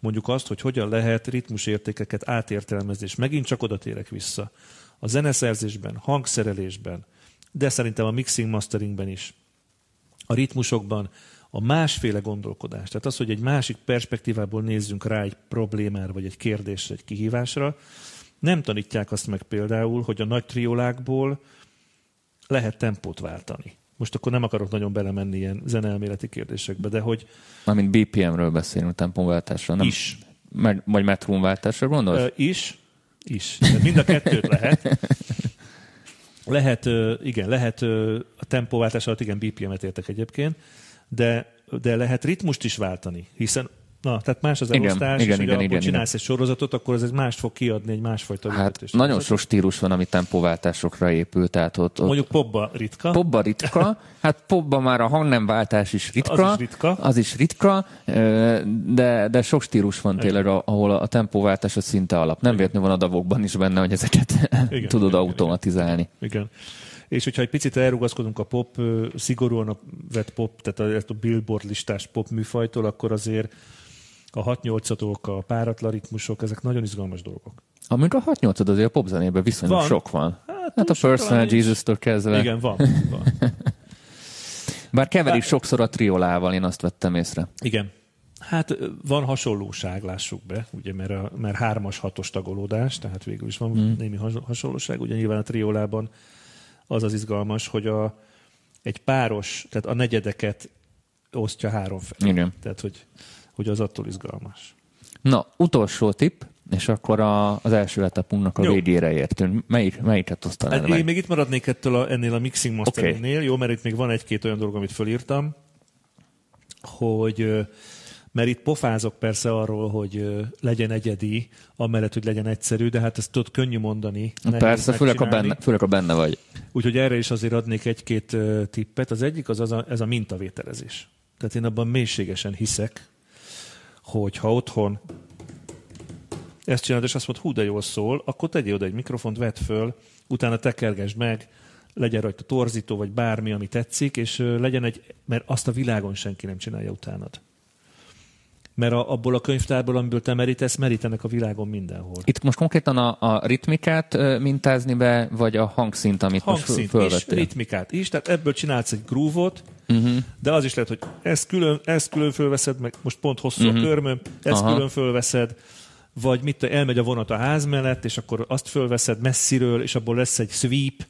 mondjuk azt, hogy hogyan lehet ritmusértékeket átértelmezni, és megint csak oda térek vissza. A zeneszerzésben, hangszerelésben, de szerintem a mixing masteringben is, a ritmusokban a másféle gondolkodás. Tehát az, hogy egy másik perspektívából nézzünk rá egy problémára, vagy egy kérdésre, egy kihívásra, nem tanítják azt meg például, hogy a nagy triolákból lehet tempót váltani. Most akkor nem akarok nagyon belemenni ilyen zeneelméleti kérdésekbe, de hogy... Mármint BPM-ről beszélünk, tempóváltásra, nem? Is. Meg, vagy metrónváltásra gondolsz? Uh, is, is. Tehát mind a kettőt lehet. Lehet, igen, lehet a tempóváltás alatt, igen, BPM-et értek egyébként, de, de lehet ritmust is váltani, hiszen Na, tehát más az elosztás, igen, és igen, igen, igen, csinálsz igen. egy sorozatot, akkor ez egy más fog kiadni, egy másfajta Hát nagyon sok stílus van, ami tempóváltásokra épül, tehát ott, ott Mondjuk popba ritka. Popba ritka, hát popba már a hangnemváltás is ritka. Az is ritka. Az is ritka, de, de sok stílus van tényleg, ahol a tempóváltás a szinte alap. Nem véletlenül van a davokban is benne, hogy ezeket igen, tudod igen, automatizálni. Igen. igen. És hogyha egy picit elrugaszkodunk a pop, szigorúan a vett pop, tehát a, a billboard listás pop műfajtól, akkor azért a 6-8-atok, a páratlan ritmusok, ezek nagyon izgalmas dolgok. Amíg a 6 azért a popzenében viszonylag van. sok van. Hát, hát a Personal Jesus-től kezdve. Igen, van. van. Bár keverik Bár... sokszor a triolával, én azt vettem észre. Igen. Hát van hasonlóság, lássuk be, ugye, mert, a, mert hármas, hatos tagolódás, tehát végül is van mm. némi hasonlóság. Ugye nyilván a triolában az az izgalmas, hogy a, egy páros, tehát a negyedeket osztja három felé. Igen. Tehát, hogy hogy az attól izgalmas. Na, utolsó tipp, és akkor a, az első etapunknak a jó. végére értünk. Melyik, melyiket osztanál hát, Én még itt maradnék ettől a, ennél a mixing masteringnél, okay. jó, mert itt még van egy-két olyan dolog, amit fölírtam, hogy mert itt pofázok persze arról, hogy legyen egyedi, amellett, hogy legyen egyszerű, de hát ezt tudod könnyű mondani. Persze, főleg a, benne, főleg a benne vagy. Úgyhogy erre is azért adnék egy-két tippet. Az egyik az, az a, ez a mintavételezés. Tehát én abban mélységesen hiszek, hogy ha otthon ezt csinálod, és azt mondod, hú, de jól szól, akkor tegyél oda egy mikrofont, vedd föl, utána tekergesd meg, legyen rajta torzító, vagy bármi, ami tetszik, és legyen egy, mert azt a világon senki nem csinálja utánad. Mert a, abból a könyvtárból, amiből te merítesz, merítenek a világon mindenhol. Itt most konkrétan a, a ritmikát mintázni be, vagy a hangszint, amit hangszint most fölvettél? is, ritmikát is, tehát ebből csinálsz egy groove-ot, uh-huh. de az is lehet, hogy ezt külön, ezt külön fölveszed, meg most pont hosszú uh-huh. a mhm. körmöm, ezt Aha. külön fölveszed, vagy mit, elmegy a vonat a ház mellett, és akkor azt fölveszed messziről, és abból lesz egy sweep,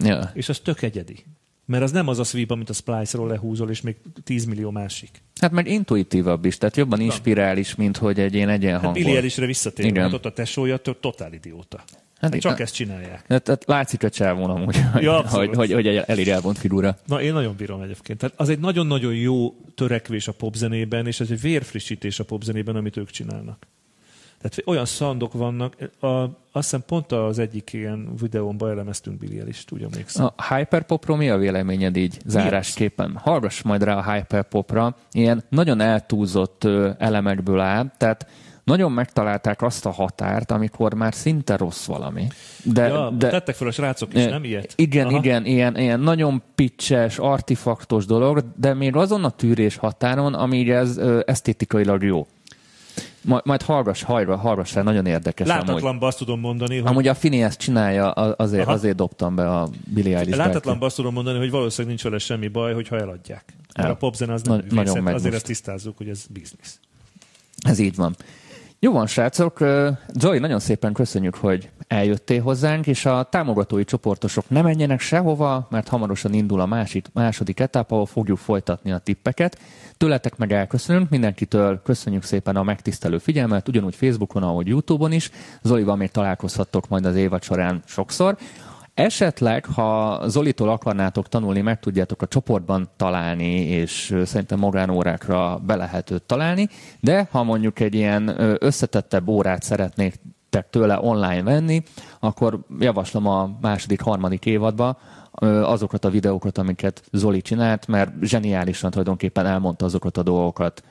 ja. és az tök egyedi. Mert az nem az a sweep, amit a Splice-ról lehúzol, és még 10 millió másik. Hát meg intuitívabb is, tehát jobban inspirális, mint hogy egy ilyen egyenhangol. Hát Billy Elisre visszatérve, hát ott a tesója totál idióta. Hát, hát csak ezt csinálják. Hát, tehát látszik a csávon amúgy, ja, hogy, hogy, hogy elér elvont figura. Na, én nagyon bírom egyébként. Tehát az egy nagyon-nagyon jó törekvés a popzenében, és ez egy vérfrissítés a popzenében, amit ők csinálnak. Tehát olyan szandok vannak, a, azt hiszem pont az egyik ilyen videómban elemeztünk Billy is, úgy emlékszem. A hyperpopról mi a véleményed így zárásképpen? Hallgass majd rá a hyperpopra. Ilyen nagyon eltúlzott elemekből áll, tehát nagyon megtalálták azt a határt, amikor már szinte rossz valami. De, ja, de tettek fel a srácok is, nem ilyet? Igen, Aha. igen, ilyen, ilyen nagyon picses, artifaktos dolog, de még azon a tűrés határon, ami ez esztétikailag jó. Majd, majd hallgass, hallgass, hallgass fel, nagyon érdekes. Látatlanban azt tudom mondani, hogy... Amúgy a Fini ezt csinálja, azért, azért dobtam be a Billy Eilish Látatlanban azt tudom mondani, hogy valószínűleg nincs vele semmi baj, hogyha eladják. Mert a popzen az nem Na, nagyon azért ezt tisztázzuk, hogy ez biznisz. Ez így van. Jó van, srácok. Zoli, nagyon szépen köszönjük, hogy eljöttél hozzánk, és a támogatói csoportosok ne menjenek sehova, mert hamarosan indul a másik, második etap, ahol fogjuk folytatni a tippeket. Tőletek meg elköszönünk, mindenkitől köszönjük szépen a megtisztelő figyelmet, ugyanúgy Facebookon, ahogy Youtube-on is. Zolival még találkozhattok majd az évad során sokszor. Esetleg, ha Zolitól akarnátok tanulni, meg tudjátok a csoportban találni, és szerintem magánórákra be lehet őt találni, de ha mondjuk egy ilyen összetettebb órát szeretnék tőle online venni, akkor javaslom a második, harmadik évadba azokat a videókat, amiket Zoli csinált, mert zseniálisan tulajdonképpen elmondta azokat a dolgokat,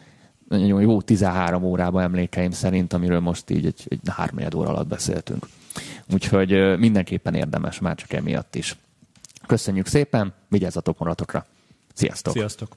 jó 13 órában emlékeim szerint, amiről most így egy, egy három óra alatt beszéltünk. Úgyhogy mindenképpen érdemes már csak emiatt is. Köszönjük szépen, vigyázzatok maratokra. Sziasztok! Sziasztok!